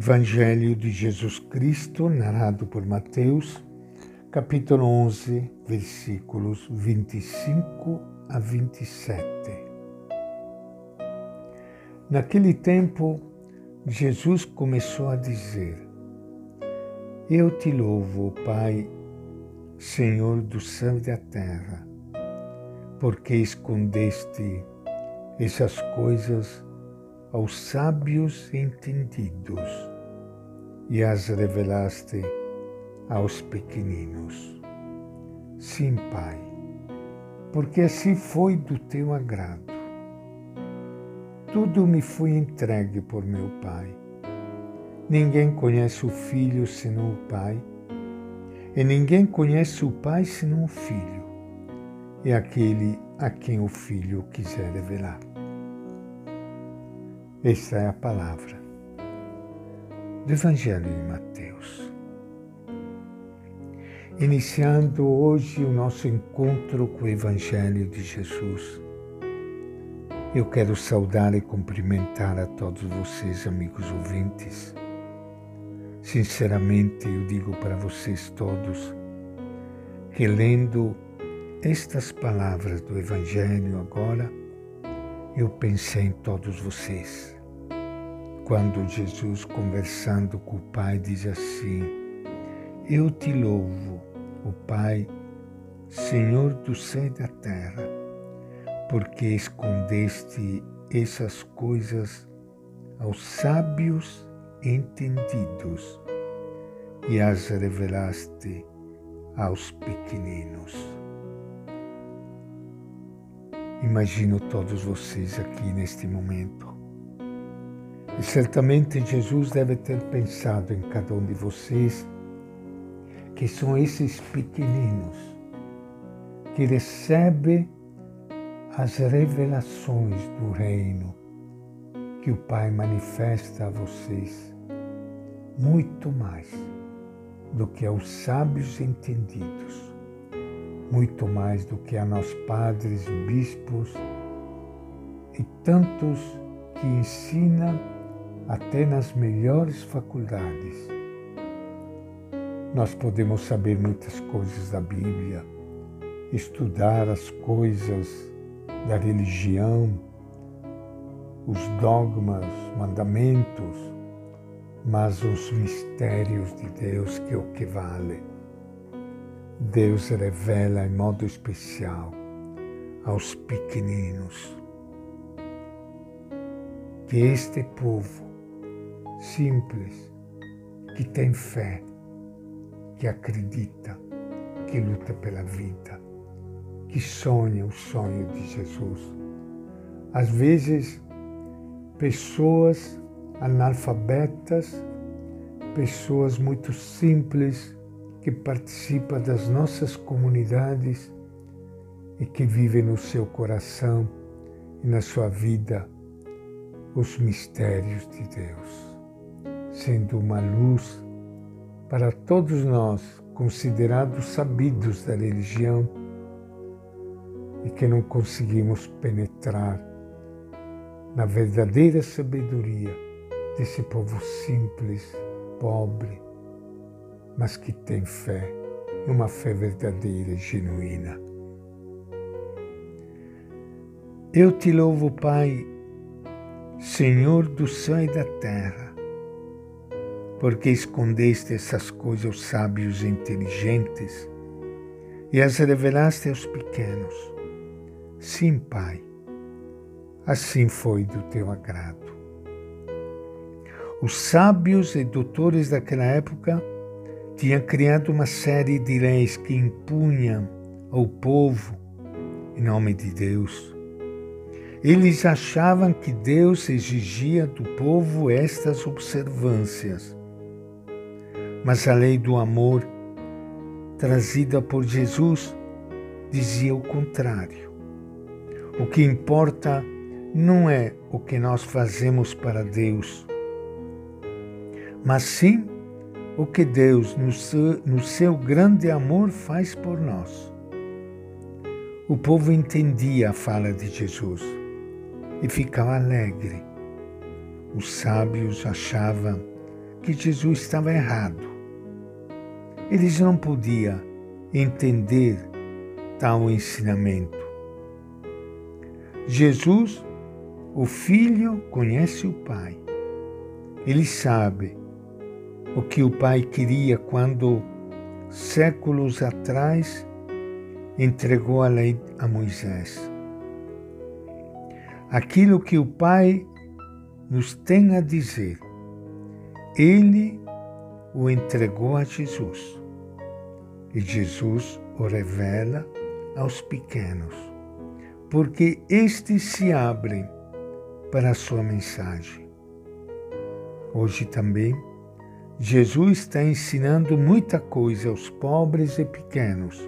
Evangelho de Jesus Cristo, narrado por Mateus, capítulo 11, versículos 25 a 27. Naquele tempo, Jesus começou a dizer: Eu te louvo, Pai, Senhor do céu e da terra, porque escondeste essas coisas aos sábios entendidos e as revelaste aos pequeninos. Sim, Pai, porque assim foi do teu agrado. Tudo me foi entregue por meu Pai. Ninguém conhece o Filho senão o Pai, e ninguém conhece o Pai senão o Filho, e aquele a quem o Filho quiser revelar. Esta é a palavra do Evangelho de Mateus. Iniciando hoje o nosso encontro com o Evangelho de Jesus, eu quero saudar e cumprimentar a todos vocês, amigos ouvintes. Sinceramente, eu digo para vocês todos que lendo estas palavras do Evangelho agora, eu pensei em todos vocês. Quando Jesus, conversando com o Pai, diz assim: Eu te louvo, o Pai, Senhor do céu e da terra, porque escondeste essas coisas aos sábios entendidos e as revelaste aos pequeninos. Imagino todos vocês aqui neste momento. E certamente Jesus deve ter pensado em cada um de vocês que são esses pequeninos que recebem as revelações do reino que o Pai manifesta a vocês, muito mais do que aos sábios entendidos muito mais do que a nós padres, bispos e tantos que ensinam até nas melhores faculdades. Nós podemos saber muitas coisas da Bíblia, estudar as coisas da religião, os dogmas, mandamentos, mas os mistérios de Deus que é o que vale. Deus revela em modo especial aos pequeninos que este povo simples, que tem fé, que acredita, que luta pela vida, que sonha o sonho de Jesus. Às vezes, pessoas analfabetas, pessoas muito simples, que participa das nossas comunidades e que vive no seu coração e na sua vida os mistérios de Deus, sendo uma luz para todos nós considerados sabidos da religião e que não conseguimos penetrar na verdadeira sabedoria desse povo simples, pobre, mas que tem fé, uma fé verdadeira e genuína. Eu te louvo, Pai, Senhor do céu e da terra, porque escondeste essas coisas aos sábios e inteligentes e as revelaste aos pequenos. Sim, Pai, assim foi do teu agrado. Os sábios e doutores daquela época tinha criado uma série de leis que impunham ao povo, em nome de Deus. Eles achavam que Deus exigia do povo estas observâncias. Mas a lei do amor, trazida por Jesus, dizia o contrário. O que importa não é o que nós fazemos para Deus, mas sim o que Deus, no seu, no seu grande amor, faz por nós. O povo entendia a fala de Jesus e ficava alegre. Os sábios achavam que Jesus estava errado. Eles não podiam entender tal ensinamento. Jesus, o Filho, conhece o Pai. Ele sabe o que o Pai queria quando, séculos atrás, entregou a lei a Moisés. Aquilo que o Pai nos tem a dizer, ele o entregou a Jesus. E Jesus o revela aos pequenos, porque estes se abrem para a sua mensagem. Hoje também, Jesus está ensinando muita coisa aos pobres e pequenos.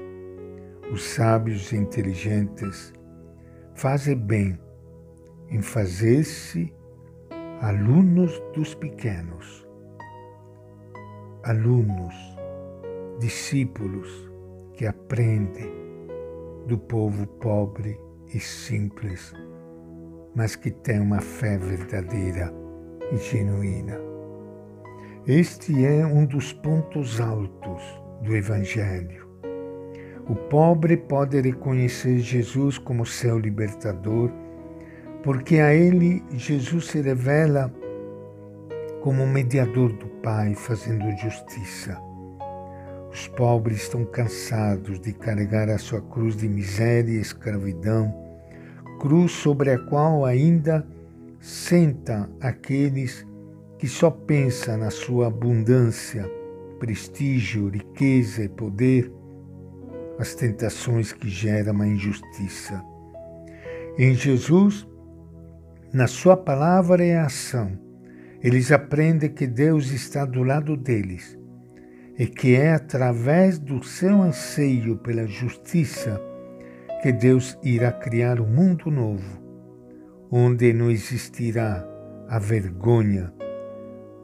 Os sábios e inteligentes fazem bem em fazer-se alunos dos pequenos, alunos, discípulos que aprendem do povo pobre e simples, mas que tem uma fé verdadeira e genuína. Este é um dos pontos altos do Evangelho. O pobre pode reconhecer Jesus como seu libertador, porque a ele Jesus se revela como mediador do Pai, fazendo justiça. Os pobres estão cansados de carregar a sua cruz de miséria e escravidão, cruz sobre a qual ainda senta aqueles que só pensam na sua abundância, prestígio, riqueza e poder, as tentações que geram a injustiça. Em Jesus, na sua palavra e ação, eles aprendem que Deus está do lado deles e que é através do seu anseio pela justiça que Deus irá criar um mundo novo onde não existirá a vergonha,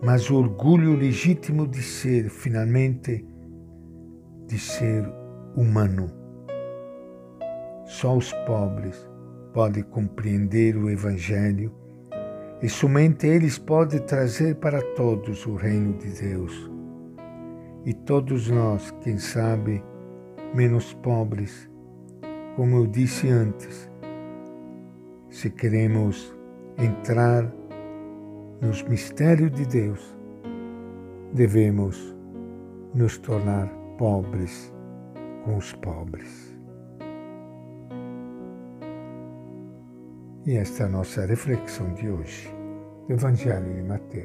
mas o orgulho legítimo de ser, finalmente, de ser humano. Só os pobres podem compreender o Evangelho e somente eles podem trazer para todos o reino de Deus. E todos nós, quem sabe, menos pobres, como eu disse antes, se queremos entrar nos mistérios de Deus, devemos nos tornar pobres com os pobres. E esta é a nossa reflexão de hoje, do Evangelho de Mateus.